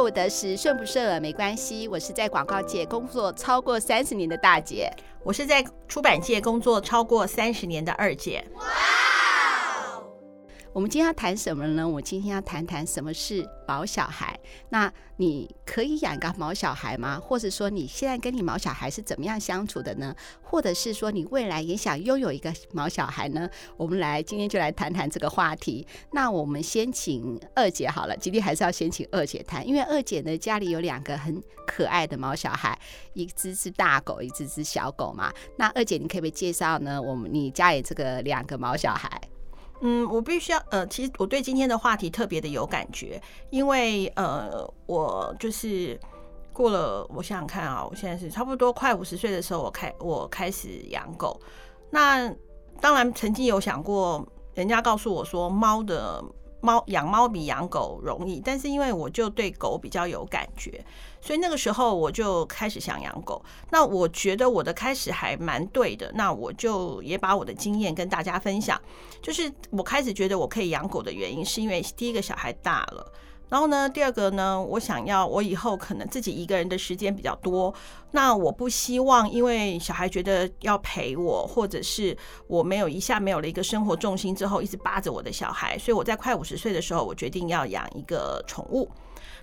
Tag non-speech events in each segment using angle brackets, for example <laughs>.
我得时，顺不顺耳没关系。我是在广告界工作超过三十年的大姐，我是在出版界工作超过三十年的二姐。我们今天要谈什么呢？我今天要谈谈什么是毛小孩。那你可以养个毛小孩吗？或者说你现在跟你毛小孩是怎么样相处的呢？或者是说你未来也想拥有一个毛小孩呢？我们来今天就来谈谈这个话题。那我们先请二姐好了，今天还是要先请二姐谈，因为二姐呢家里有两个很可爱的毛小孩，一只是大狗，一只是小狗嘛。那二姐你可不可以介绍呢？我们你家里这个两个毛小孩？嗯，我必须要呃，其实我对今天的话题特别的有感觉，因为呃，我就是过了，我想想看啊，我现在是差不多快五十岁的时候，我开我开始养狗。那当然曾经有想过，人家告诉我说猫的。猫养猫比养狗容易，但是因为我就对狗比较有感觉，所以那个时候我就开始想养狗。那我觉得我的开始还蛮对的，那我就也把我的经验跟大家分享。就是我开始觉得我可以养狗的原因，是因为第一个小孩大了。然后呢，第二个呢，我想要我以后可能自己一个人的时间比较多，那我不希望因为小孩觉得要陪我，或者是我没有一下没有了一个生活重心之后，一直扒着我的小孩，所以我在快五十岁的时候，我决定要养一个宠物。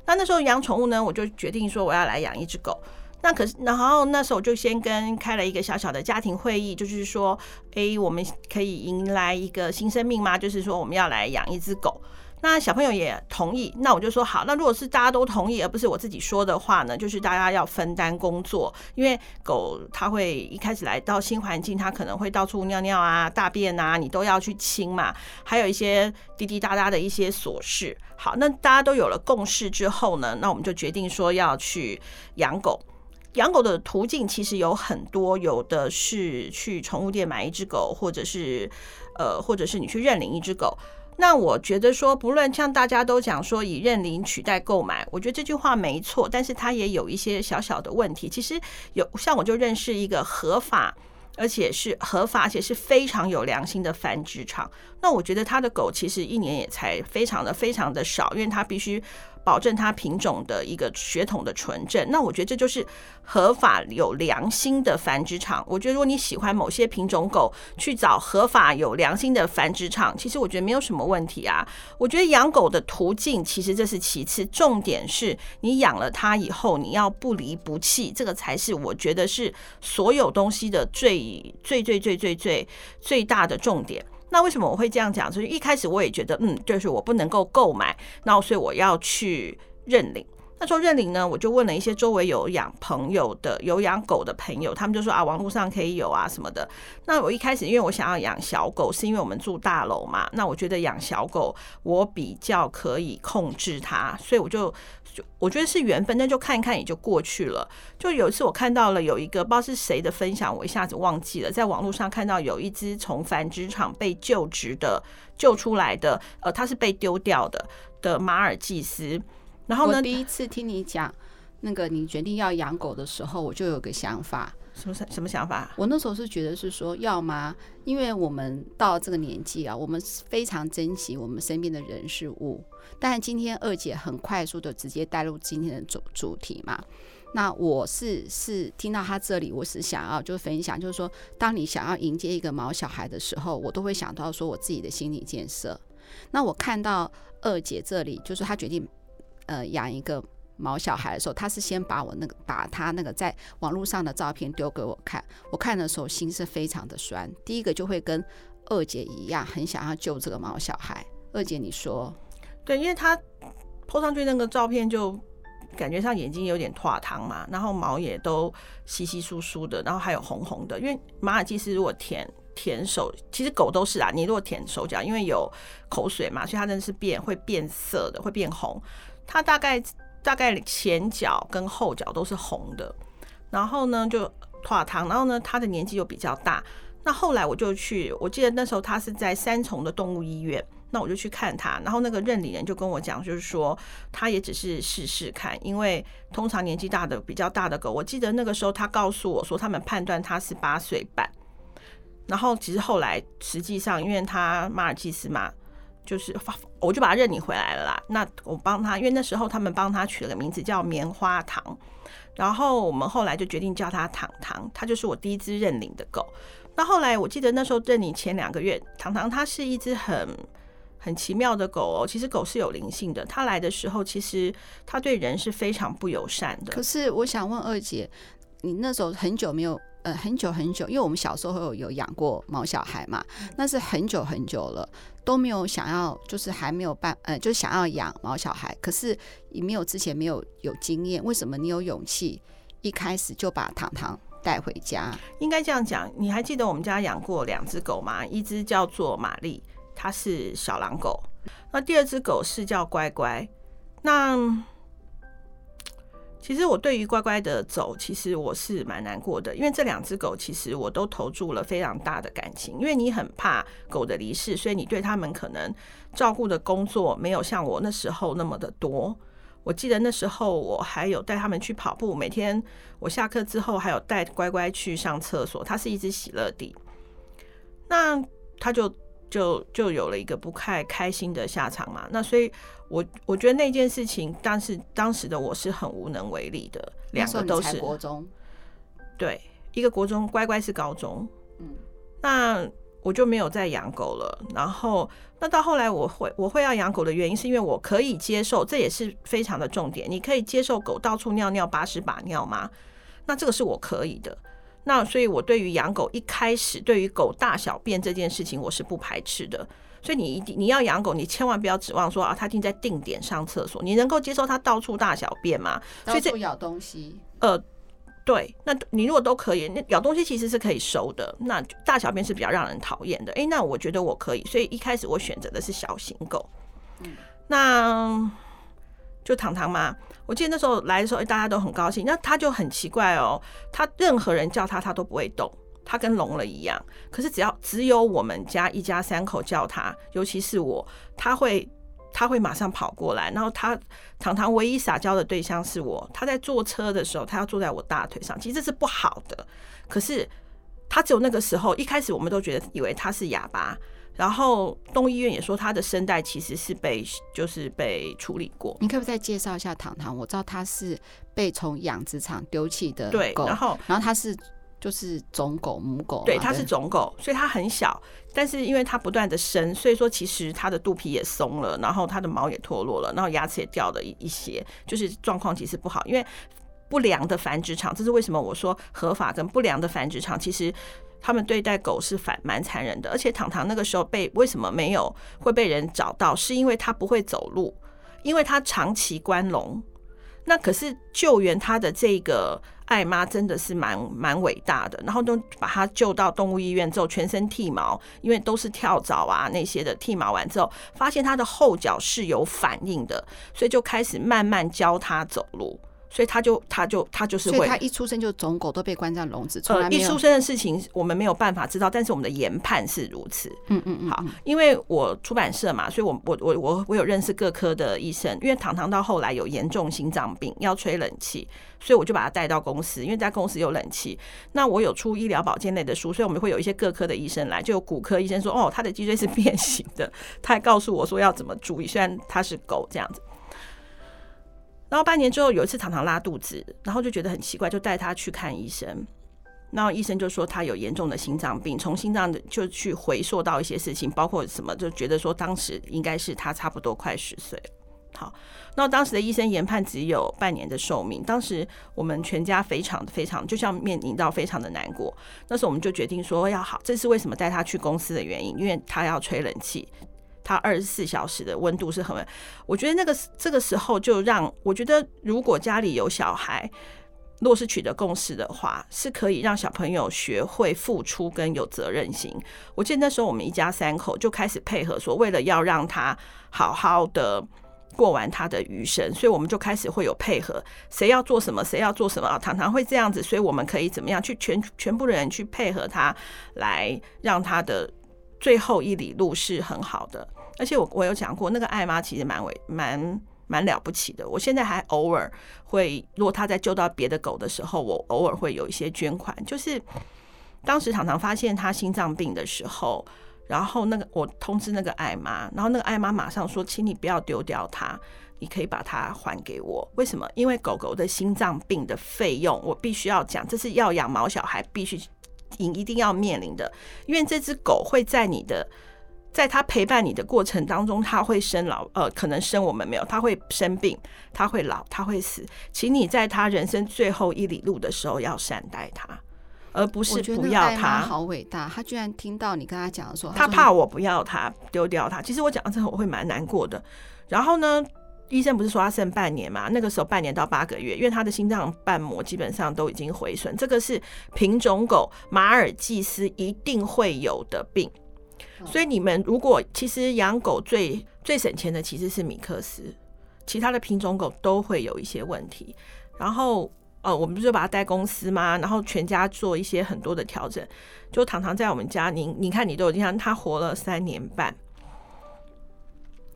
那那时候养宠物呢，我就决定说我要来养一只狗。那可是，然后那时候我就先跟开了一个小小的家庭会议，就是说，诶，我们可以迎来一个新生命吗？就是说，我们要来养一只狗。那小朋友也同意，那我就说好。那如果是大家都同意，而不是我自己说的话呢，就是大家要分担工作，因为狗它会一开始来到新环境，它可能会到处尿尿啊、大便啊，你都要去清嘛，还有一些滴滴答答的一些琐事。好，那大家都有了共识之后呢，那我们就决定说要去养狗。养狗的途径其实有很多，有的是去宠物店买一只狗，或者是呃，或者是你去认领一只狗。那我觉得说，不论像大家都讲说以认领取代购买，我觉得这句话没错，但是它也有一些小小的问题。其实有像我就认识一个合法，而且是合法，而且是非常有良心的繁殖场。那我觉得他的狗其实一年也才非常的非常的少，因为他必须。保证它品种的一个血统的纯正，那我觉得这就是合法有良心的繁殖场。我觉得如果你喜欢某些品种狗，去找合法有良心的繁殖场，其实我觉得没有什么问题啊。我觉得养狗的途径其实这是其次，重点是你养了它以后，你要不离不弃，这个才是我觉得是所有东西的最最最最最最最大的重点。那为什么我会这样讲？就是一开始我也觉得，嗯，就是我不能够购买，那所以我要去认领。那时候认领呢，我就问了一些周围有养朋友的、有养狗的朋友，他们就说啊，网络上可以有啊什么的。那我一开始因为我想要养小狗，是因为我们住大楼嘛，那我觉得养小狗我比较可以控制它，所以我就。就我觉得是缘分，那就看一看也就过去了。就有一次我看到了有一个不知道是谁的分享，我一下子忘记了，在网络上看到有一只从繁殖场被救职的救出来的，呃，它是被丢掉的的马尔济斯。然后呢，我第一次听你讲那个你决定要养狗的时候，我就有个想法。什么什么想法？我那时候是觉得是说要吗？因为我们到这个年纪啊，我们非常珍惜我们身边的人事物。但今天二姐很快速的直接带入今天的主主题嘛。那我是是听到她这里，我是想要就分享，就是说，当你想要迎接一个毛小孩的时候，我都会想到说我自己的心理建设。那我看到二姐这里，就是她决定呃养一个。毛小孩的时候，他是先把我那个把他那个在网络上的照片丢给我看，我看的时候心是非常的酸。第一个就会跟二姐一样，很想要救这个毛小孩。二姐，你说？对，因为他 po 上去那个照片，就感觉上眼睛有点脱糖嘛，然后毛也都稀稀疏疏的，然后还有红红的。因为马尔济斯如果舔舔手，其实狗都是啊，你如果舔手脚，因为有口水嘛，所以它真的是变会变色的，会变红。它大概。大概前脚跟后脚都是红的，然后呢就脱糖，然后呢他的年纪又比较大，那后来我就去，我记得那时候他是在三重的动物医院，那我就去看他，然后那个认领人就跟我讲，就是说他也只是试试看，因为通常年纪大的比较大的狗，我记得那个时候他告诉我说他们判断他是八岁半，然后其实后来实际上因为他马尔济斯嘛。就是我就把它认领回来了啦。那我帮他，因为那时候他们帮他取了个名字叫棉花糖，然后我们后来就决定叫他糖糖，他就是我第一只认领的狗。那后来我记得那时候认领前两个月，糖糖它是一只很很奇妙的狗哦。其实狗是有灵性的，它来的时候其实它对人是非常不友善的。可是我想问二姐，你那时候很久没有？呃，很久很久，因为我们小时候有有养过毛小孩嘛，那是很久很久了，都没有想要，就是还没有办，呃，就想要养毛小孩。可是你没有之前没有有经验，为什么你有勇气一开始就把糖糖带回家？应该这样讲，你还记得我们家养过两只狗吗？一只叫做玛丽，它是小狼狗，那第二只狗是叫乖乖，那。其实我对于乖乖的走，其实我是蛮难过的，因为这两只狗其实我都投注了非常大的感情。因为你很怕狗的离世，所以你对他们可能照顾的工作没有像我那时候那么的多。我记得那时候我还有带他们去跑步，每天我下课之后还有带乖乖去上厕所。它是一只喜乐蒂，那它就。就就有了一个不太开心的下场嘛，那所以我我觉得那件事情，但是当时的我是很无能为力的，两个都是国中，对，一个国中，乖乖是高中，嗯，那我就没有再养狗了。然后那到后来我会我会要养狗的原因，是因为我可以接受，这也是非常的重点，你可以接受狗到处尿尿、把屎把尿吗？那这个是我可以的。那所以，我对于养狗一开始，对于狗大小便这件事情，我是不排斥的。所以你一定你要养狗，你千万不要指望说啊，它一定在定点上厕所，你能够接受它到处大小便吗？到处咬东西？呃，对。那你如果都可以，那咬东西其实是可以收的。那大小便是比较让人讨厌的。诶，那我觉得我可以。所以一开始我选择的是小型狗。嗯，那。就糖糖嘛，我记得那时候来的时候，大家都很高兴。那他就很奇怪哦，他任何人叫他，他都不会动，他跟聋了一样。可是只要只有我们家一家三口叫他，尤其是我，他会他会马上跑过来。然后他常常唯一撒娇的对象是我，他在坐车的时候，他要坐在我大腿上，其实这是不好的。可是他只有那个时候，一开始我们都觉得以为他是哑巴。然后东医院也说他的声带其实是被就是被处理过。你可不可以再介绍一下糖糖？我知道他是被从养殖场丢弃的狗，对，然后然后他是就是种狗母狗，对，它是种狗，所以它很小，但是因为它不断的生，所以说其实它的肚皮也松了，然后它的毛也脱落了，然后牙齿也掉了一一些，就是状况其实不好，因为不良的繁殖场，这是为什么我说合法跟不良的繁殖场其实。他们对待狗是反蛮残忍的，而且糖糖那个时候被为什么没有会被人找到，是因为他不会走路，因为他长期关笼。那可是救援他的这个爱妈真的是蛮蛮伟大的，然后都把他救到动物医院之后，全身剃毛，因为都是跳蚤啊那些的，剃毛完之后发现他的后脚是有反应的，所以就开始慢慢教他走路。所以他就他就他就是会，他一出生就种狗都被关在笼子，从来没有。一出生的事情我们没有办法知道，但是我们的研判是如此。嗯嗯嗯。好，因为我出版社嘛，所以我我我我我有认识各科的医生。因为糖糖到后来有严重心脏病，要吹冷气，所以我就把他带到公司，因为在公司有冷气。那我有出医疗保健类的书，所以我们会有一些各科的医生来，就有骨科医生说，哦，他的脊椎是变形的，他还告诉我说要怎么注意，虽然他是狗这样子。然后半年之后有一次常常拉肚子，然后就觉得很奇怪，就带他去看医生。然后医生就说他有严重的心脏病，从心脏就去回溯到一些事情，包括什么，就觉得说当时应该是他差不多快十岁。好，那当时的医生研判只有半年的寿命。当时我们全家非常非常就像面临到非常的难过。那时候我们就决定说要好，这是为什么带他去公司的原因，因为他要吹冷气。它二十四小时的温度是很，我觉得那个这个时候就让我觉得，如果家里有小孩，若是取得共识的话，是可以让小朋友学会付出跟有责任心。我记得那时候我们一家三口就开始配合，说为了要让他好好的过完他的余生，所以我们就开始会有配合，谁要做什么，谁要做什么啊，常常会这样子，所以我们可以怎么样去全全部的人去配合他，来让他的。最后一里路是很好的，而且我我有讲过，那个爱妈其实蛮伟蛮蛮了不起的。我现在还偶尔会，如果他在救到别的狗的时候，我偶尔会有一些捐款。就是当时糖糖发现他心脏病的时候，然后那个我通知那个爱妈，然后那个爱妈马上说，请你不要丢掉它，你可以把它还给我。为什么？因为狗狗的心脏病的费用，我必须要讲，这是要养毛小孩必须一定要面临的，因为这只狗会在你的。在他陪伴你的过程当中，他会生老，呃，可能生我们没有，他会生病，他会老，他会死。请你在他人生最后一里路的时候要善待他，而不是不要他。好伟大，他居然听到你跟他讲说，他怕我不要他，丢掉他。其实我讲到这后我会蛮难过的。然后呢，医生不是说他剩半年嘛？那个时候半年到八个月，因为他的心脏瓣膜基本上都已经毁损。这个是品种狗马尔济斯一定会有的病。所以你们如果其实养狗最最省钱的其实是米克斯，其他的品种狗都会有一些问题。然后呃，我们不是把它带公司吗？然后全家做一些很多的调整。就糖糖在我们家，您你看你都已经让他活了三年半，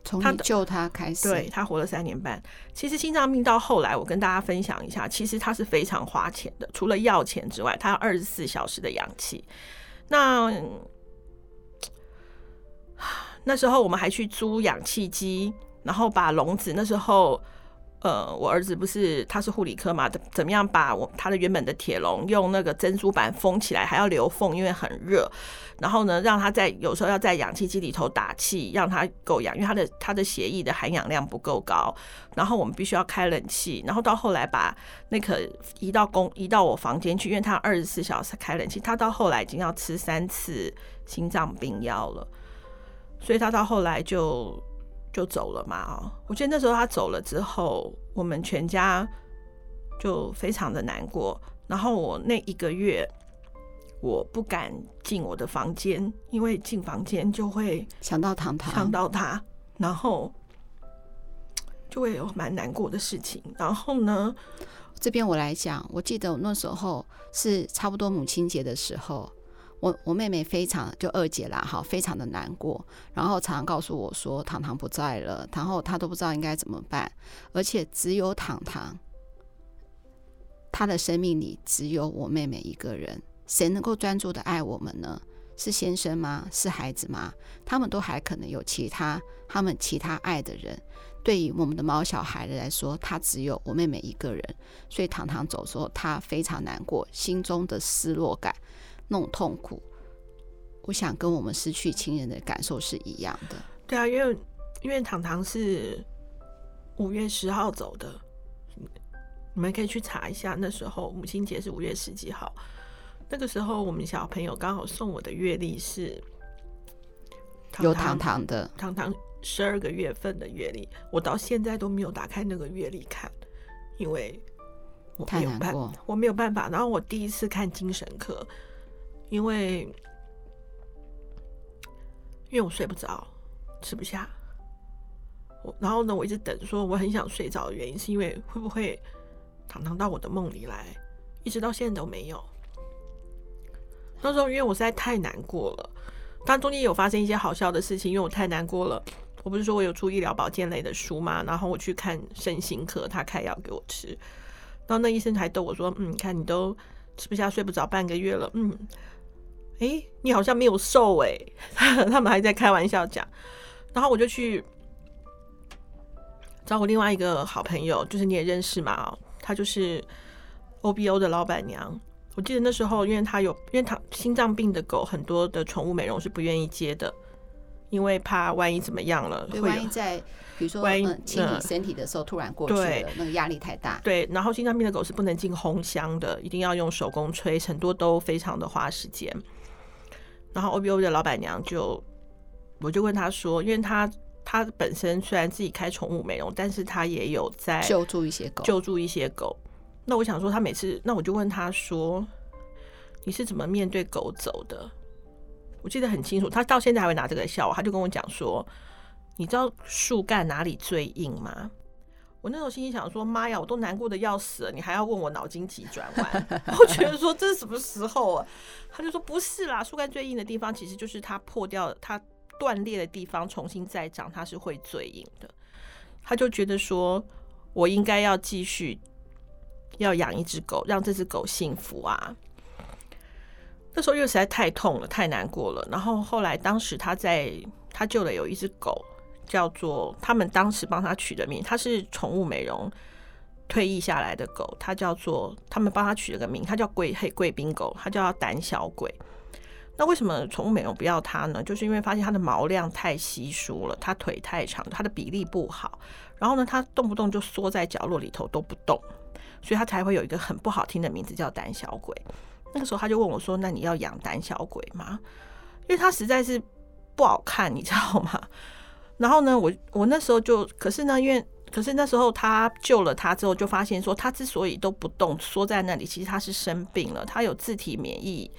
从他救他开始，对他活了三年半。其实心脏病到后来，我跟大家分享一下，其实他是非常花钱的，除了药钱之外，他要二十四小时的氧气。那那时候我们还去租氧气机，然后把笼子。那时候，呃，我儿子不是他是护理科嘛，怎怎么样把我他的原本的铁笼用那个珍珠板封起来，还要留缝，因为很热。然后呢，让他在有时候要在氧气机里头打气，让他够氧，因为他的他的血液的含氧量不够高。然后我们必须要开冷气。然后到后来把那个移到公移到我房间去，因为他二十四小时开冷气。他到后来已经要吃三次心脏病药了。所以他到后来就就走了嘛。哦，我记得那时候他走了之后，我们全家就非常的难过。然后我那一个月，我不敢进我的房间，因为进房间就会想到糖糖，想到他，然后就会有蛮难过的事情。然后呢，这边我来讲，我记得我那时候是差不多母亲节的时候。我我妹妹非常就二姐啦，哈，非常的难过，然后常常告诉我说糖糖不在了，然后她都不知道应该怎么办，而且只有糖糖，她的生命里只有我妹妹一个人，谁能够专注的爱我们呢？是先生吗？是孩子吗？他们都还可能有其他他们其他爱的人，对于我们的猫小孩来说，他只有我妹妹一个人，所以糖糖走的时候，她非常难过，心中的失落感。那种痛苦，我想跟我们失去亲人的感受是一样的。对啊，因为因为糖糖是五月十号走的，你们可以去查一下，那时候母亲节是五月十几号。那个时候我们小朋友刚好送我的月历是糖糖有糖糖的糖糖十二个月份的月历，我到现在都没有打开那个月历看，因为我没有办法，太难过，我没有办法。然后我第一次看精神科。因为，因为我睡不着，吃不下，我然后呢，我一直等，说我很想睡着的原因是因为会不会糖糖到我的梦里来，一直到现在都没有。那时候因为我实在太难过了，但中间有发生一些好笑的事情，因为我太难过了。我不是说我有出医疗保健类的书嘛？然后我去看身心科，他开药给我吃，然后那医生还逗我说：“嗯，看你都吃不下、睡不着半个月了，嗯。”哎、欸，你好像没有瘦哎、欸，<laughs> 他们还在开玩笑讲，然后我就去找我另外一个好朋友，就是你也认识嘛，哦，他就是 OBO 的老板娘。我记得那时候，因为他有，因为他心脏病的狗很多的宠物美容是不愿意接的，因为怕万一怎么样了，会万一在比如说万一清理身体的时候突然过去了，对那个压力太大。对，然后心脏病的狗是不能进烘箱的，一定要用手工吹，很多都非常的花时间。然后 OBO 的老板娘就，我就问他说，因为他他本身虽然自己开宠物美容，但是他也有在救助一些狗，救助一些狗。那我想说，他每次，那我就问他说，你是怎么面对狗走的？我记得很清楚，他到现在还会拿这个笑话，他就跟我讲说，你知道树干哪里最硬吗？我那时候心里想说：“妈呀，我都难过的要死了，你还要问我脑筋急转弯？” <laughs> 我觉得说这是什么时候啊？他就说：“不是啦，树干最硬的地方其实就是它破掉、它断裂的地方，重新再长，它是会最硬的。”他就觉得说：“我应该要继续要养一只狗，让这只狗幸福啊。”那时候因为实在太痛了，太难过了。然后后来当时他在他救了有一只狗，叫做他们当时帮他取的名，他是宠物美容退役下来的狗，他叫做他们帮他取了个名，他叫贵黑贵宾狗，他叫胆小鬼。那为什么宠物美容不要它呢？就是因为发现它的毛量太稀疏了，它腿太长，它的比例不好。然后呢，它动不动就缩在角落里头都不动，所以它才会有一个很不好听的名字叫胆小鬼。那个时候他就问我说：“那你要养胆小鬼吗？”因为它实在是不好看，你知道吗？然后呢，我我那时候就，可是呢，因为可是那时候他救了他之后，就发现说，他之所以都不动，缩在那里，其实他是生病了，他有自体免疫。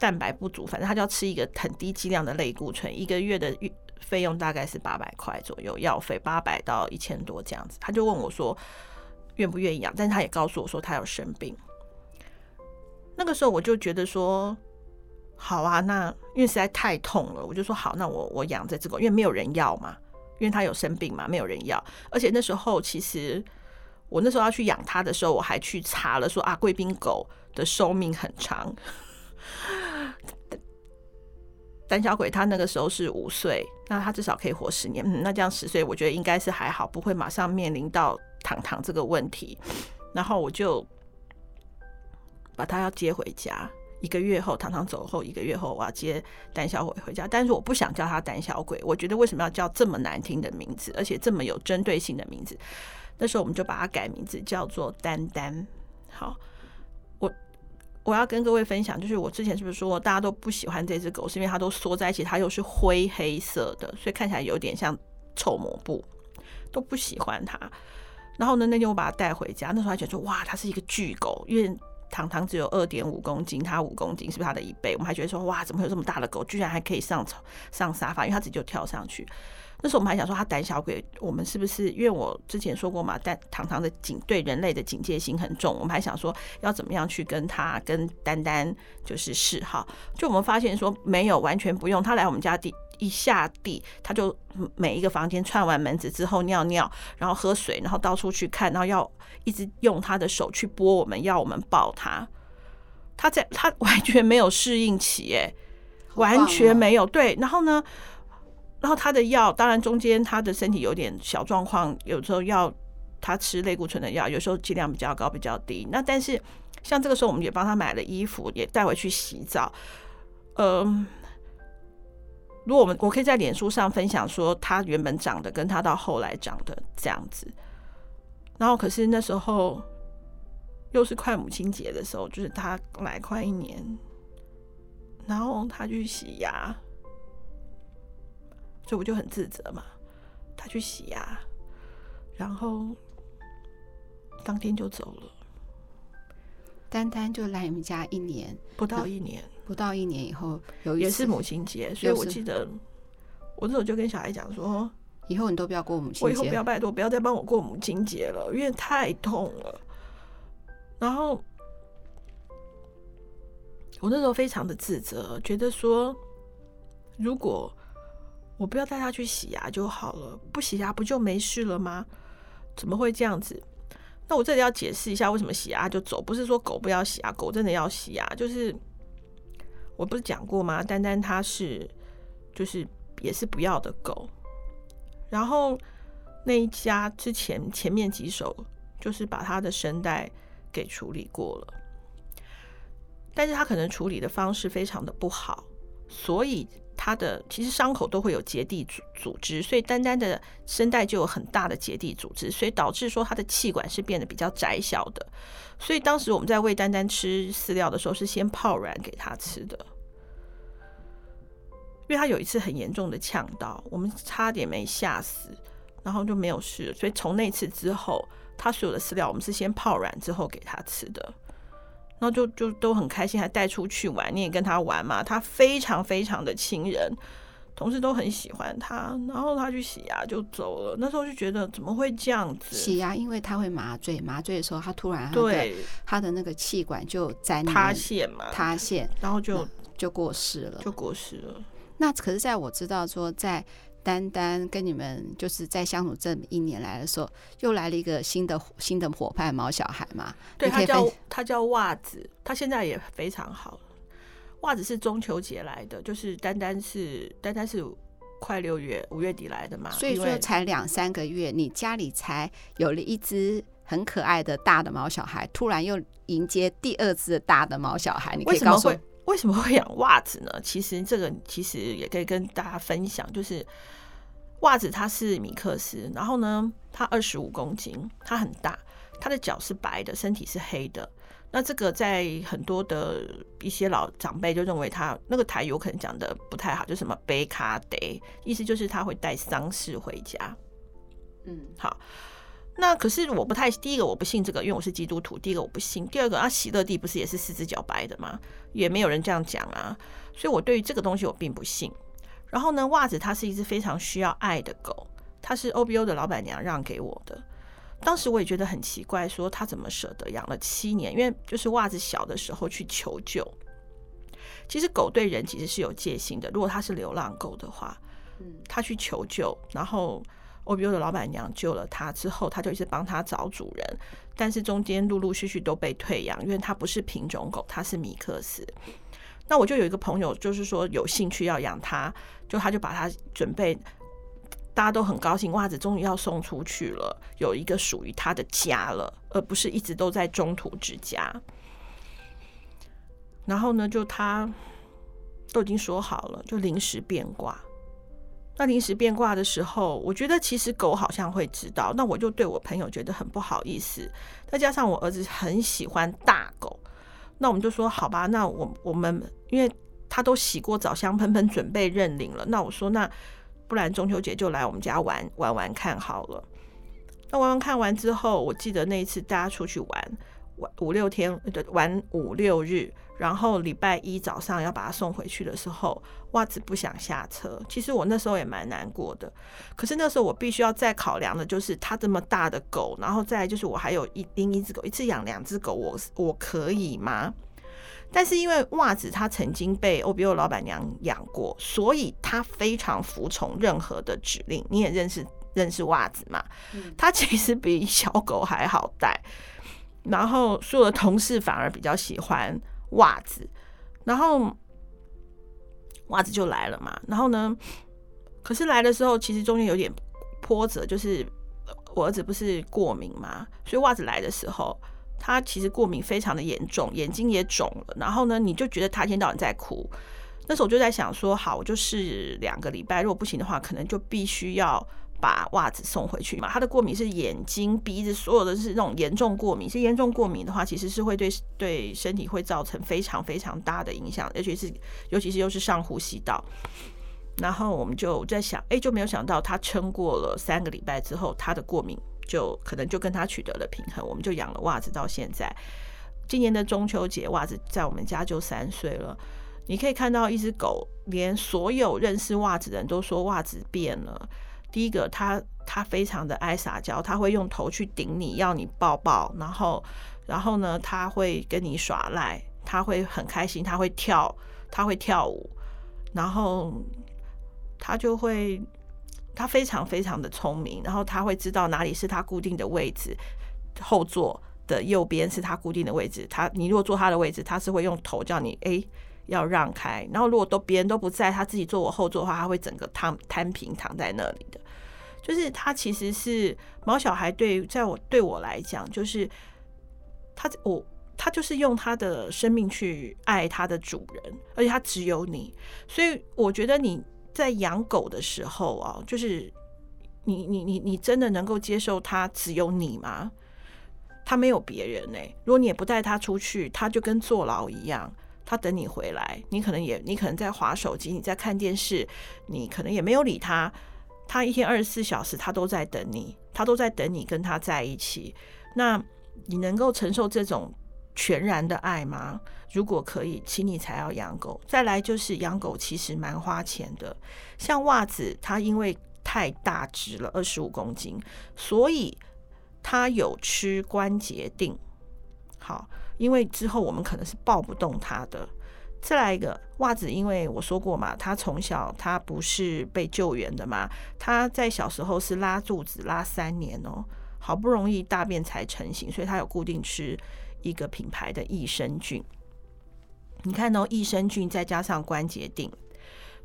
蛋白不足，反正他就要吃一个很低剂量的类固醇，一个月的费用大概是八百块左右，药费八百到一千多这样子。他就问我说愿不愿意养，但是他也告诉我说他有生病。那个时候我就觉得说好啊，那因为实在太痛了，我就说好，那我我养这只狗，因为没有人要嘛，因为他有生病嘛，没有人要。而且那时候其实我那时候要去养它的时候，我还去查了说啊，贵宾狗的寿命很长。<laughs> 胆小鬼他那个时候是五岁，那他至少可以活十年。嗯，那这样十岁，我觉得应该是还好，不会马上面临到糖糖这个问题。然后我就把他要接回家。一个月后，糖糖走后，一个月后我要接胆小鬼回家。但是我不想叫他胆小鬼，我觉得为什么要叫这么难听的名字，而且这么有针对性的名字？那时候我们就把它改名字叫做丹丹。好。我我要跟各位分享，就是我之前是不是说大家都不喜欢这只狗，是因为它都缩在一起，它又是灰黑色的，所以看起来有点像臭抹布，都不喜欢它。然后呢，那天我把它带回家，那时候还觉得哇，它是一个巨狗，因为糖糖只有二点五公斤，它五公斤，是不是它的一倍？我们还觉得说哇，怎么会有这么大的狗，居然还可以上床上沙发，因为它自己就跳上去。那时候我们还想说，他胆小鬼，我们是不是？因为我之前说过嘛，但糖糖的警对人类的警戒心很重，我们还想说要怎么样去跟他跟丹丹就是示好。就我们发现说没有，完全不用。他来我们家地一下地，他就每一个房间串完门子之后尿尿，然后喝水，然后到处去看，然后要一直用他的手去拨我们，要我们抱他。他在他完全没有适应期，哎，完全没有。对，然后呢？然后他的药，当然中间他的身体有点小状况，有时候要他吃类固醇的药，有时候剂量比较高，比较低。那但是像这个时候，我们也帮他买了衣服，也带回去洗澡。嗯，如果我们我可以在脸书上分享说，他原本长得跟他到后来长得这样子。然后可是那时候又是快母亲节的时候，就是他来快一年，然后他去洗牙。所以我就很自责嘛，他去洗牙，然后当天就走了。丹丹就来你们家一年，不到一年，不到一年以后有一也是母亲节，所以我记得我那时候就跟小孩讲说，以后你都不要过母亲节，我以后不要拜托，不要再帮我过母亲节了，因为太痛了。然后我那时候非常的自责，觉得说如果。我不要带他去洗牙就好了，不洗牙不就没事了吗？怎么会这样子？那我这里要解释一下，为什么洗牙就走？不是说狗不要洗牙，狗真的要洗牙。就是我不是讲过吗？丹丹他是就是也是不要的狗，然后那一家之前前面几首就是把他的声带给处理过了，但是他可能处理的方式非常的不好，所以。它的其实伤口都会有结缔组组织，所以丹丹的声带就有很大的结缔组织，所以导致说它的气管是变得比较窄小的。所以当时我们在喂丹丹吃饲料的时候，是先泡软给他吃的，因为他有一次很严重的呛到，我们差点没吓死，然后就没有事。所以从那次之后，他所有的饲料我们是先泡软之后给他吃的。然后就就都很开心，还带出去玩，你也跟他玩嘛。他非常非常的亲人，同事都很喜欢他。然后他去洗牙就走了。那时候就觉得怎么会这样子？洗牙，因为他会麻醉，麻醉的时候他突然对他的那个气管就粘塌陷嘛，塌陷，然后就就过世了，就过世了。那可是在我知道说在。丹丹跟你们就是在相处这一年来的时候，又来了一个新的新的伙伴毛小孩嘛？对，他叫他叫袜子，他现在也非常好。袜子是中秋节来的，就是单单是单单是快六月五月底来的嘛，所以说才两三个月，你家里才有了一只很可爱的大的毛小孩，突然又迎接第二只大的毛小孩，你可以告诉我。为什么会养袜子呢？<laughs> 其实这个其实也可以跟大家分享，就是袜子它是米克斯，然后呢，它二十五公斤，它很大，它的脚是白的，身体是黑的。那这个在很多的一些老长辈就认为他那个台有可能讲的不太好，就什么背卡得，意思就是他会带丧事回家。嗯，好。那可是我不太，第一个我不信这个，因为我是基督徒。第一个我不信，第二个啊，喜乐蒂不是也是四只脚白的吗？也没有人这样讲啊，所以我对于这个东西我并不信。然后呢，袜子它是一只非常需要爱的狗，它是 OBO 的老板娘让给我的。当时我也觉得很奇怪，说他怎么舍得养了七年？因为就是袜子小的时候去求救。其实狗对人其实是有戒心的，如果它是流浪狗的话，嗯，它去求救，然后。OBO 的老板娘救了他之后，他就一直帮他找主人，但是中间陆陆续续都被退养，因为它不是品种狗，它是米克斯。那我就有一个朋友，就是说有兴趣要养它，就他就把它准备，大家都很高兴，袜子终于要送出去了，有一个属于他的家了，而不是一直都在中途之家。然后呢，就他都已经说好了，就临时变卦。那临时变卦的时候，我觉得其实狗好像会知道，那我就对我朋友觉得很不好意思。再加上我儿子很喜欢大狗，那我们就说好吧，那我我们因为他都洗过澡，香喷喷，准备认领了。那我说那不然中秋节就来我们家玩玩玩看好了。那玩玩看完之后，我记得那一次大家出去玩玩五六天，对，玩五六日。然后礼拜一早上要把它送回去的时候，袜子不想下车。其实我那时候也蛮难过的。可是那时候我必须要再考量的就是它这么大的狗，然后再来就是我还有一另一只狗，一次养两只狗，我我可以吗？但是因为袜子它曾经被 OBO 老板娘养过，所以它非常服从任何的指令。你也认识认识袜子嘛？它其实比小狗还好带。然后所有的同事反而比较喜欢。袜子，然后袜子就来了嘛。然后呢，可是来的时候其实中间有点波折，就是我儿子不是过敏嘛，所以袜子来的时候，他其实过敏非常的严重，眼睛也肿了。然后呢，你就觉得他一天到晚在哭。那时候我就在想说，好，我就试两个礼拜，如果不行的话，可能就必须要。把袜子送回去嘛？他的过敏是眼睛、鼻子，所有的是那种严重过敏。是严重过敏的话，其实是会对对身体会造成非常非常大的影响，尤其是尤其是又是上呼吸道。然后我们就在想，哎，就没有想到他撑过了三个礼拜之后，他的过敏就可能就跟他取得了平衡。我们就养了袜子到现在。今年的中秋节，袜子在我们家就三岁了。你可以看到一只狗，连所有认识袜子的人都说袜子变了。第一个，他他非常的爱撒娇，他会用头去顶你，要你抱抱，然后，然后呢，他会跟你耍赖，他会很开心，他会跳，他会跳舞，然后他就会，他非常非常的聪明，然后他会知道哪里是他固定的位置，后座的右边是他固定的位置，他你如果坐他的位置，他是会用头叫你诶。要让开，然后如果都别人都不在，他自己坐我后座的话，他会整个躺摊平躺在那里的。就是他其实是毛小孩对，在我对我来讲，就是他我他就是用他的生命去爱他的主人，而且他只有你，所以我觉得你在养狗的时候啊，就是你你你你真的能够接受他只有你吗？他没有别人呢、如果你也不带他出去，他就跟坐牢一样。他等你回来，你可能也，你可能在划手机，你在看电视，你可能也没有理他。他一天二十四小时，他都在等你，他都在等你跟他在一起。那你能够承受这种全然的爱吗？如果可以，请你才要养狗。再来就是养狗其实蛮花钱的，像袜子，它因为太大只了，二十五公斤，所以它有吃关节定。好。因为之后我们可能是抱不动他的。再来一个袜子，因为我说过嘛，他从小他不是被救援的嘛，他在小时候是拉肚子拉三年哦，好不容易大便才成型，所以他有固定吃一个品牌的益生菌。你看哦，益生菌再加上关节定，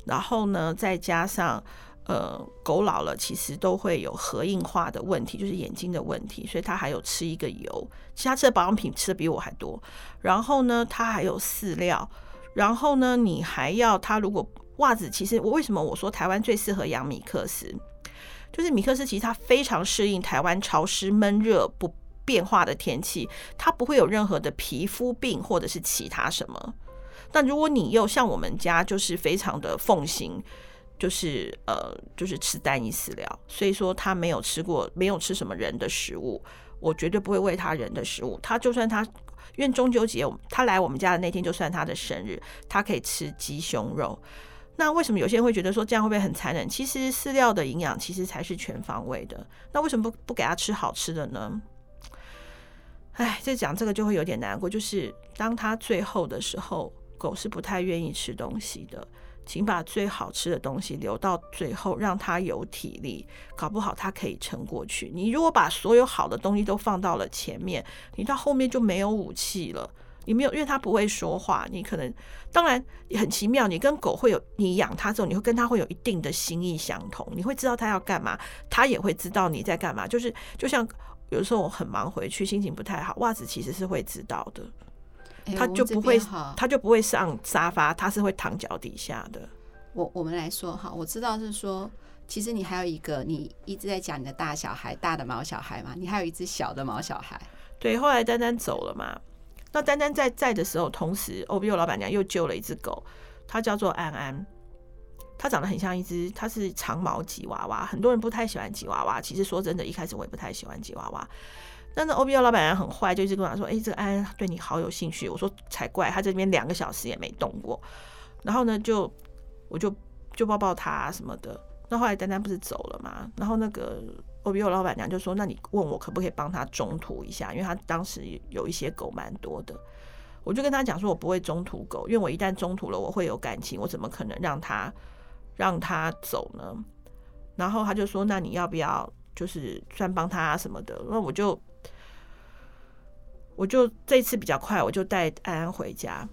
然后呢，再加上呃，狗老了其实都会有核硬化的问题，就是眼睛的问题，所以它还有吃一个油，其他吃的保养品吃的比我还多。然后呢，它还有饲料，然后呢，你还要它如果袜子，其实我为什么我说台湾最适合养米克斯，就是米克斯其实它非常适应台湾潮湿闷热不变化的天气，它不会有任何的皮肤病或者是其他什么。但如果你又像我们家，就是非常的奉行，就是呃，就是吃单一饲料，所以说他没有吃过，没有吃什么人的食物，我绝对不会喂他人的食物。他就算他，因为中秋节他来我们家的那天，就算他的生日，他可以吃鸡胸肉。那为什么有些人会觉得说这样会不会很残忍？其实饲料的营养其实才是全方位的。那为什么不不给他吃好吃的呢？哎，这讲这个就会有点难过，就是当他最后的时候。狗是不太愿意吃东西的，请把最好吃的东西留到最后，让它有体力，搞不好它可以撑过去。你如果把所有好的东西都放到了前面，你到后面就没有武器了。你没有，因为它不会说话，你可能当然很奇妙。你跟狗会有，你养它之后，你会跟它会有一定的心意相同，你会知道它要干嘛，它也会知道你在干嘛。就是就像有时候我很忙回去，心情不太好，袜子其实是会知道的。他就不会，他就不会上沙发，他是会躺脚底下的。我我们来说哈，我知道是说，其实你还有一个，你一直在讲你的大小孩，大的毛小孩嘛，你还有一只小的毛小孩。对，后来丹丹走了嘛，那丹丹在在的时候，同时 OBO 老板娘又救了一只狗，它叫做安安，它长得很像一只，它是长毛吉娃娃，很多人不太喜欢吉娃娃，其实说真的，一开始我也不太喜欢吉娃娃。但是 OBO 老板娘很坏，就一直跟我说：“哎、这个安安对你好有兴趣。”我说：“才怪，他这边两个小时也没动过。”然后呢，就我就就抱抱他什么的。那后来丹丹不是走了嘛？然后那个 OBO 老板娘就说：“那你问我可不可以帮他中途一下？因为他当时有一些狗蛮多的。”我就跟他讲说：“我不会中途狗，因为我一旦中途了，我会有感情，我怎么可能让他让他走呢？”然后他就说：“那你要不要就是算帮他什么的？”那我就。我就这次比较快，我就带安安回家。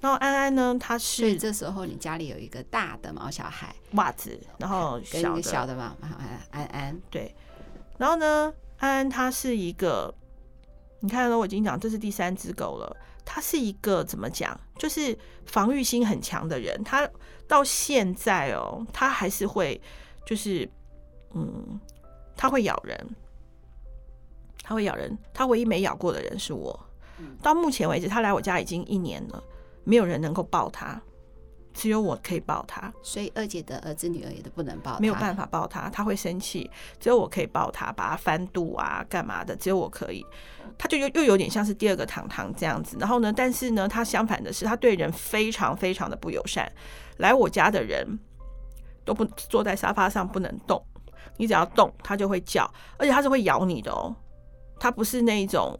然后安安呢，他是，所以这时候你家里有一个大的毛小孩袜子，然后跟一个小的嘛，安安对。然后呢，安安他是一个，你看了我已经讲这是第三只狗了，他是一个怎么讲，就是防御心很强的人。他到现在哦，他还是会，就是嗯，他会咬人。它会咬人，它唯一没咬过的人是我。到目前为止，它来我家已经一年了，没有人能够抱它，只有我可以抱它。所以二姐的儿子女儿也都不能抱，没有办法抱它，它会生气。只有我可以抱它，把它翻肚啊，干嘛的？只有我可以。它就又又有点像是第二个糖糖这样子。然后呢，但是呢，它相反的是，它对人非常非常的不友善。来我家的人都不坐在沙发上不能动，你只要动，它就会叫，而且它是会咬你的哦。他不是那一种，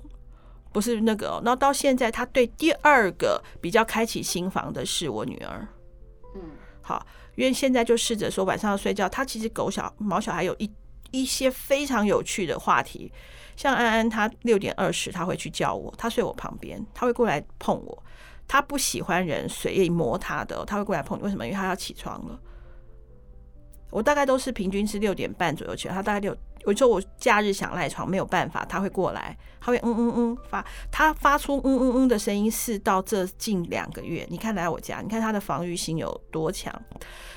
不是那个。哦。那到现在，他对第二个比较开启心房的是我女儿。嗯，好，因为现在就试着说晚上要睡觉。他其实狗小毛小孩有一一些非常有趣的话题，像安安，他六点二十他会去叫我，他睡我旁边，他会过来碰我。他不喜欢人随意摸他的，他会过来碰你。为什么？因为他要起床了。我大概都是平均是六点半左右起来，他大概六。有时候我假日想赖床没有办法，他会过来，他会嗯嗯嗯发，他发出嗯嗯嗯的声音是到这近两个月。你看来我家，你看他的防御心有多强，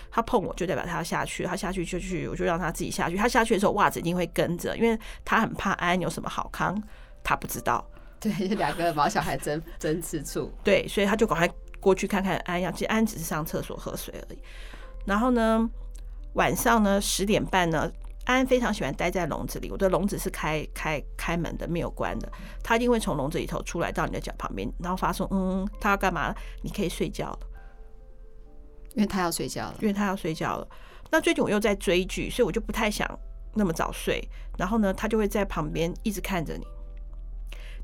他碰我就代表他要下去，他下去就去，我就让他自己下去。他下去的时候袜子一定会跟着，因为他很怕安安有什么好康，他不知道。对，两个毛小孩争争吃醋。对，所以他就赶快过去看看安安，其实安安只是上厕所喝水而已。然后呢，晚上呢十点半呢。安安非常喜欢待在笼子里，我的笼子是开开开门的，没有关的。他一定会从笼子里头出来到你的脚旁边，然后发出嗯，他要干嘛？你可以睡觉了，因为他要睡觉了，因为他要睡觉了。那最近我又在追剧，所以我就不太想那么早睡。然后呢，他就会在旁边一直看着你，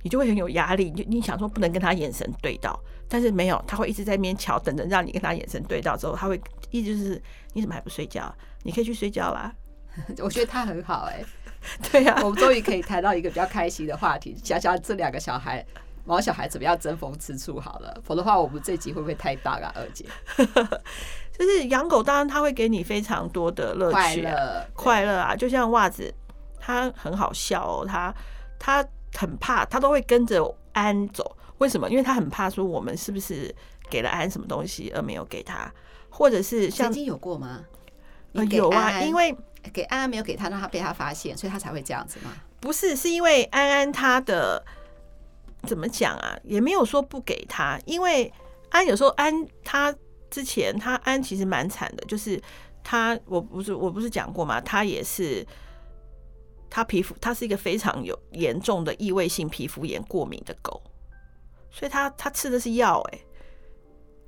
你就会很有压力。你你想说不能跟他眼神对到，但是没有，他会一直在那边瞧，等着让你跟他眼神对到之后，他会一直就是你怎么还不睡觉？你可以去睡觉啦。<laughs> 我觉得他很好哎、欸，对呀、啊，<laughs> 我们终于可以谈到一个比较开心的话题，想想这两个小孩毛小孩怎么样争风吃醋好了，否则的话我们这集会不会太大啊？二姐，<laughs> 就是养狗，当然它会给你非常多的乐趣、啊、快乐，快乐啊！就像袜子，它很好笑哦，它它很怕，他都会跟着安走。为什么？因为他很怕说我们是不是给了安什么东西而没有给他，或者是像曾经有过吗？呃、有啊，因为给安安没有给他，让他被他发现，所以他才会这样子吗？不是，是因为安安他的怎么讲啊？也没有说不给他，因为安有时候安他之前他安其实蛮惨的，就是他我不是我不是讲过吗？他也是他皮肤他是一个非常有严重的异位性皮肤炎过敏的狗，所以他他吃的是药哎、欸。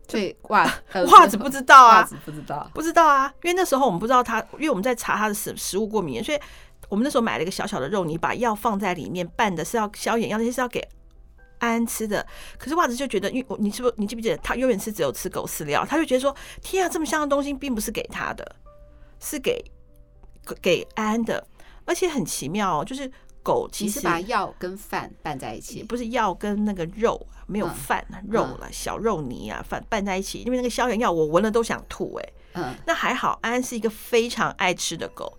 对袜 <laughs> 袜子不知道啊，袜子不知道，不知道啊，因为那时候我们不知道他，因为我们在查他的食食物过敏，所以我们那时候买了一个小小的肉泥，把药放在里面拌的是要消炎药，那些是要给安安吃的。可是袜子就觉得，因为你是不是你记不记得他永远是只有吃狗饲料，他就觉得说，天啊，这么香的东西并不是给他的，是给给安安的，而且很奇妙哦，就是。狗其实把药跟饭拌在一起，不是药跟那个肉，没有饭、嗯、肉了，小肉泥啊，饭拌在一起。因为那个消炎药我闻了都想吐哎、欸。嗯，那还好，安安是一个非常爱吃的狗。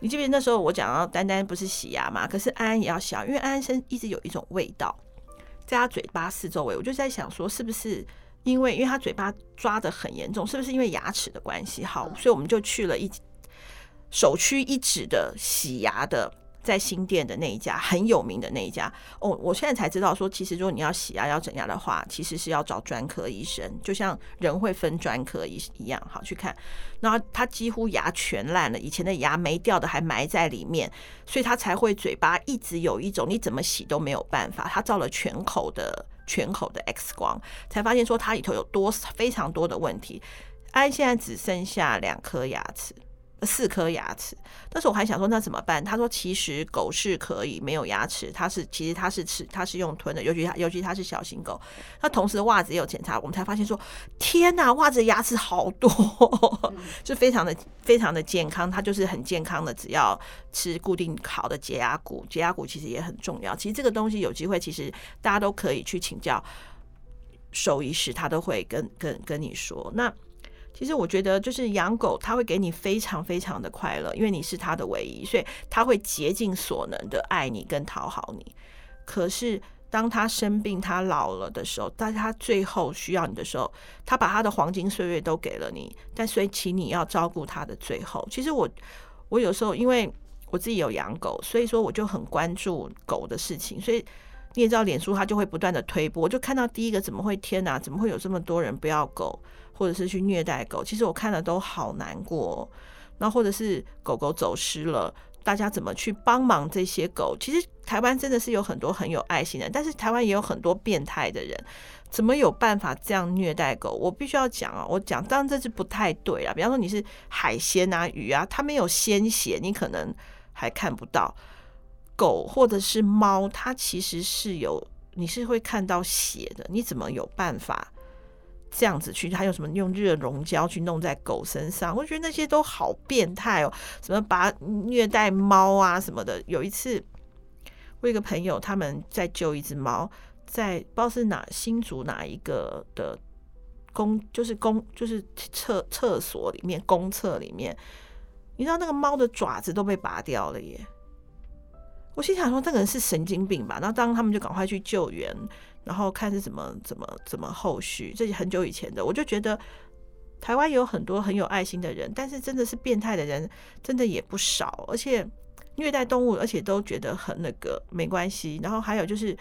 你记不记得那时候我讲到丹丹不是洗牙嘛？可是安安也要洗牙，因为安安身一直有一种味道在他嘴巴四周围。我就在想说，是不是因为因为他嘴巴抓的很严重，是不是因为牙齿的关系？好，所以我们就去了一首屈一指的洗牙的。在新店的那一家很有名的那一家哦，我现在才知道说，其实如果你要洗牙要整牙的话，其实是要找专科医生，就像人会分专科一一样，好去看。然后他几乎牙全烂了，以前的牙没掉的还埋在里面，所以他才会嘴巴一直有一种你怎么洗都没有办法。他照了全口的全口的 X 光，才发现说他里头有多非常多的问题。安现在只剩下两颗牙齿。四颗牙齿，但是我还想说那怎么办？他说其实狗是可以没有牙齿，它是其实它是吃它是用吞的，尤其它尤其它是小型狗。那同时袜子也有检查，我们才发现说天哪，袜子牙齿好多，<laughs> 就非常的非常的健康。它就是很健康的，只要吃固定好的洁牙骨，洁牙骨其实也很重要。其实这个东西有机会，其实大家都可以去请教兽医师，他都会跟跟跟你说那。其实我觉得，就是养狗，它会给你非常非常的快乐，因为你是它的唯一，所以它会竭尽所能的爱你跟讨好你。可是当它生病、它老了的时候，当它最后需要你的时候，它把它的黄金岁月都给了你，但所以请你要照顾它的最后。其实我我有时候因为我自己有养狗，所以说我就很关注狗的事情，所以你也知道，脸书它就会不断的推播，就看到第一个怎么会天哪，怎么会有这么多人不要狗？或者是去虐待狗，其实我看了都好难过。那或者是狗狗走失了，大家怎么去帮忙这些狗？其实台湾真的是有很多很有爱心的，但是台湾也有很多变态的人，怎么有办法这样虐待狗？我必须要讲啊，我讲当然这是不太对啊。比方说你是海鲜啊、鱼啊，它没有鲜血，你可能还看不到。狗或者是猫，它其实是有，你是会看到血的，你怎么有办法？这样子去，还有什么用热熔胶去弄在狗身上？我觉得那些都好变态哦！什么把虐待猫啊什么的。有一次，我一个朋友他们在救一只猫，在不知道是哪新竹哪一个的公，就是公就是厕厕所里面公厕里面，你知道那个猫的爪子都被拔掉了耶！我心想说，这个人是神经病吧？然后当他们就赶快去救援。然后看是怎么怎么怎么后续，这是很久以前的。我就觉得台湾有很多很有爱心的人，但是真的是变态的人真的也不少，而且虐待动物，而且都觉得很那个没关系。然后还有就是，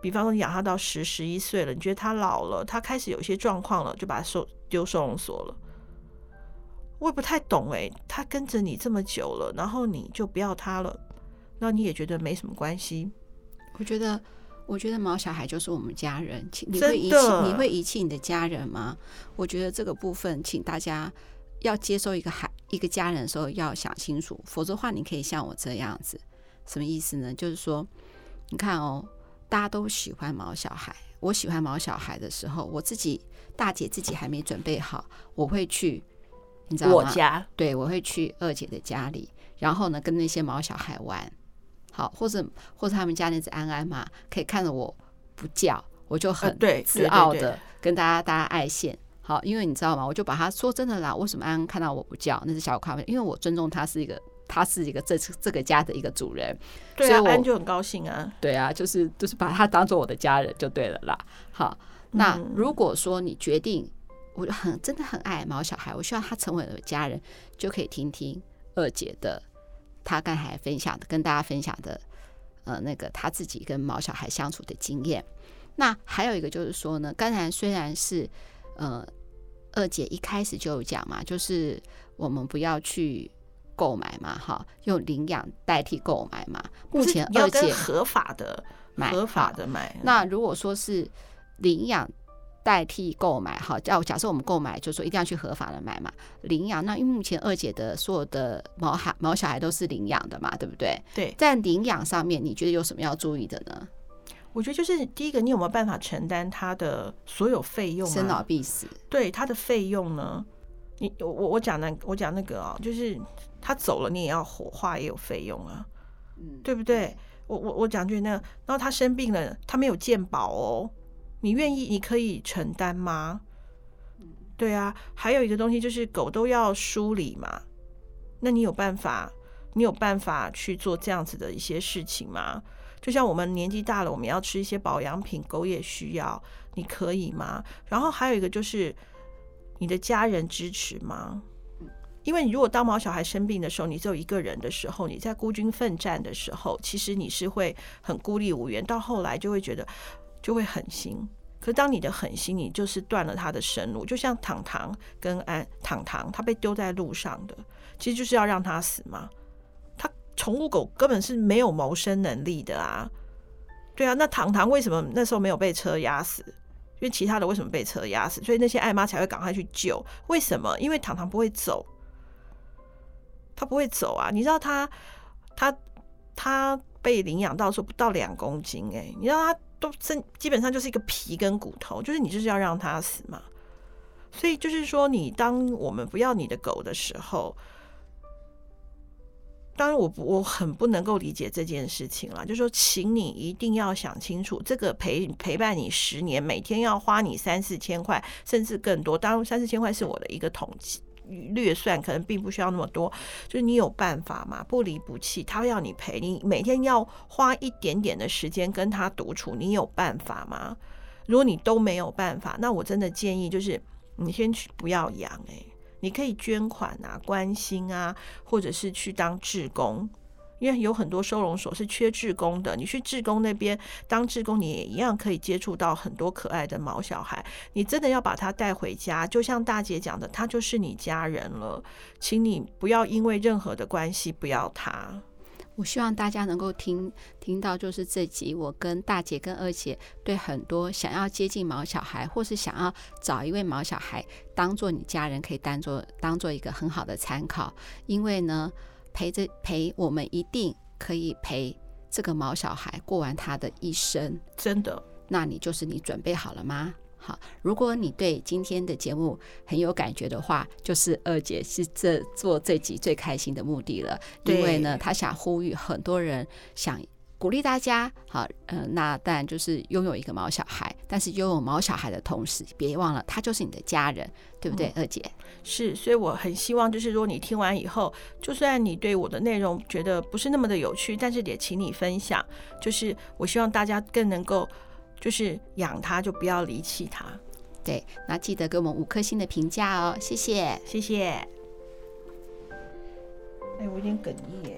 比方说你养它到十十一岁了，你觉得它老了，它开始有一些状况了，就把它收丢收容所了。我也不太懂哎，它跟着你这么久了，然后你就不要它了，那你也觉得没什么关系？我觉得。我觉得毛小孩就是我们家人，请你会遗弃你会遗弃你的家人吗？我觉得这个部分，请大家要接受一个孩一个家人的时候要想清楚，否则的话，你可以像我这样子，什么意思呢？就是说，你看哦，大家都喜欢毛小孩，我喜欢毛小孩的时候，我自己大姐自己还没准备好，我会去，你知道吗？我家对，我会去二姐的家里，然后呢，跟那些毛小孩玩。好，或者或者他们家那只安安嘛，可以看着我不叫，我就很自傲的跟大家大家爱现。好，因为你知道吗？我就把他说真的啦，为什么安安看到我不叫？那只小咖啡，因为我尊重它是一个，他是一个这这个家的一个主人，对啊，安就很高兴啊。对啊，就是就是把他当做我的家人就对了啦。好，那如果说你决定，我很真的很爱毛小孩，我希望他成为我的家人，就可以听听二姐的，她刚才分享的，跟大家分享的，呃，那个他自己跟毛小孩相处的经验。那还有一个就是说呢，刚才虽然是呃。二姐一开始就有讲嘛，就是我们不要去购买嘛，哈，用领养代替购买嘛。目前二姐合法的买，合法的买。那如果说是领养代替购买，哈，叫假设我们购买，就是说一定要去合法的买嘛。领养，那因为目前二姐的所有的毛孩毛小孩都是领养的嘛，对不对？对，在领养上面，你觉得有什么要注意的呢？我觉得就是第一个，你有没有办法承担他的所有费用？生老病死，对他的费用呢？你我我讲那我讲那个啊，就是他走了，你也要火化，也有费用啊，嗯，对不对？我我我讲句那个，然后他生病了，他没有健保哦，你愿意，你可以承担吗？对啊，还有一个东西就是狗都要梳理嘛，那你有办法？你有办法去做这样子的一些事情吗？就像我们年纪大了，我们要吃一些保养品，狗也需要，你可以吗？然后还有一个就是你的家人支持吗？因为你如果当毛小孩生病的时候，你只有一个人的时候，你在孤军奋战的时候，其实你是会很孤立无援，到后来就会觉得就会狠心。可是当你的狠心，你就是断了他的生路。就像糖糖跟安糖糖，他被丢在路上的，其实就是要让他死吗？宠物狗根本是没有谋生能力的啊，对啊，那糖糖为什么那时候没有被车压死？因为其他的为什么被车压死？所以那些爱妈才会赶快去救。为什么？因为糖糖不会走，他不会走啊！你知道他他他被领养到说不到两公斤哎、你知道他都身基本上就是一个皮跟骨头，就是你就是要让它死嘛。所以就是说，你当我们不要你的狗的时候。当然，我不我很不能够理解这件事情了。就是说，请你一定要想清楚，这个陪陪伴你十年，每天要花你三四千块，甚至更多。当然，三四千块是我的一个统计略算，可能并不需要那么多。就是你有办法吗？不离不弃，他要你陪你，每天要花一点点的时间跟他独处，你有办法吗？如果你都没有办法，那我真的建议就是你先去不要养诶。你可以捐款啊，关心啊，或者是去当志工，因为有很多收容所是缺志工的。你去志工那边当志工，你也一样可以接触到很多可爱的毛小孩。你真的要把他带回家，就像大姐讲的，他就是你家人了。请你不要因为任何的关系不要他。我希望大家能够听听到，就是这集我跟大姐跟二姐对很多想要接近毛小孩，或是想要找一位毛小孩当做你家人，可以当做当做一个很好的参考。因为呢，陪着陪我们一定可以陪这个毛小孩过完他的一生。真的，那你就是你准备好了吗？好，如果你对今天的节目很有感觉的话，就是二姐是这做这集最开心的目的了。因为呢，她想呼吁很多人，想鼓励大家。好，嗯、呃，那当然就是拥有一个毛小孩，但是拥有毛小孩的同时，别忘了他就是你的家人，对不对？嗯、二姐是，所以我很希望，就是如果你听完以后，就算你对我的内容觉得不是那么的有趣，但是也请你分享。就是我希望大家更能够。就是养它，就不要离弃它。对，那记得给我们五颗星的评价哦，谢谢，谢谢。哎，我有点哽咽。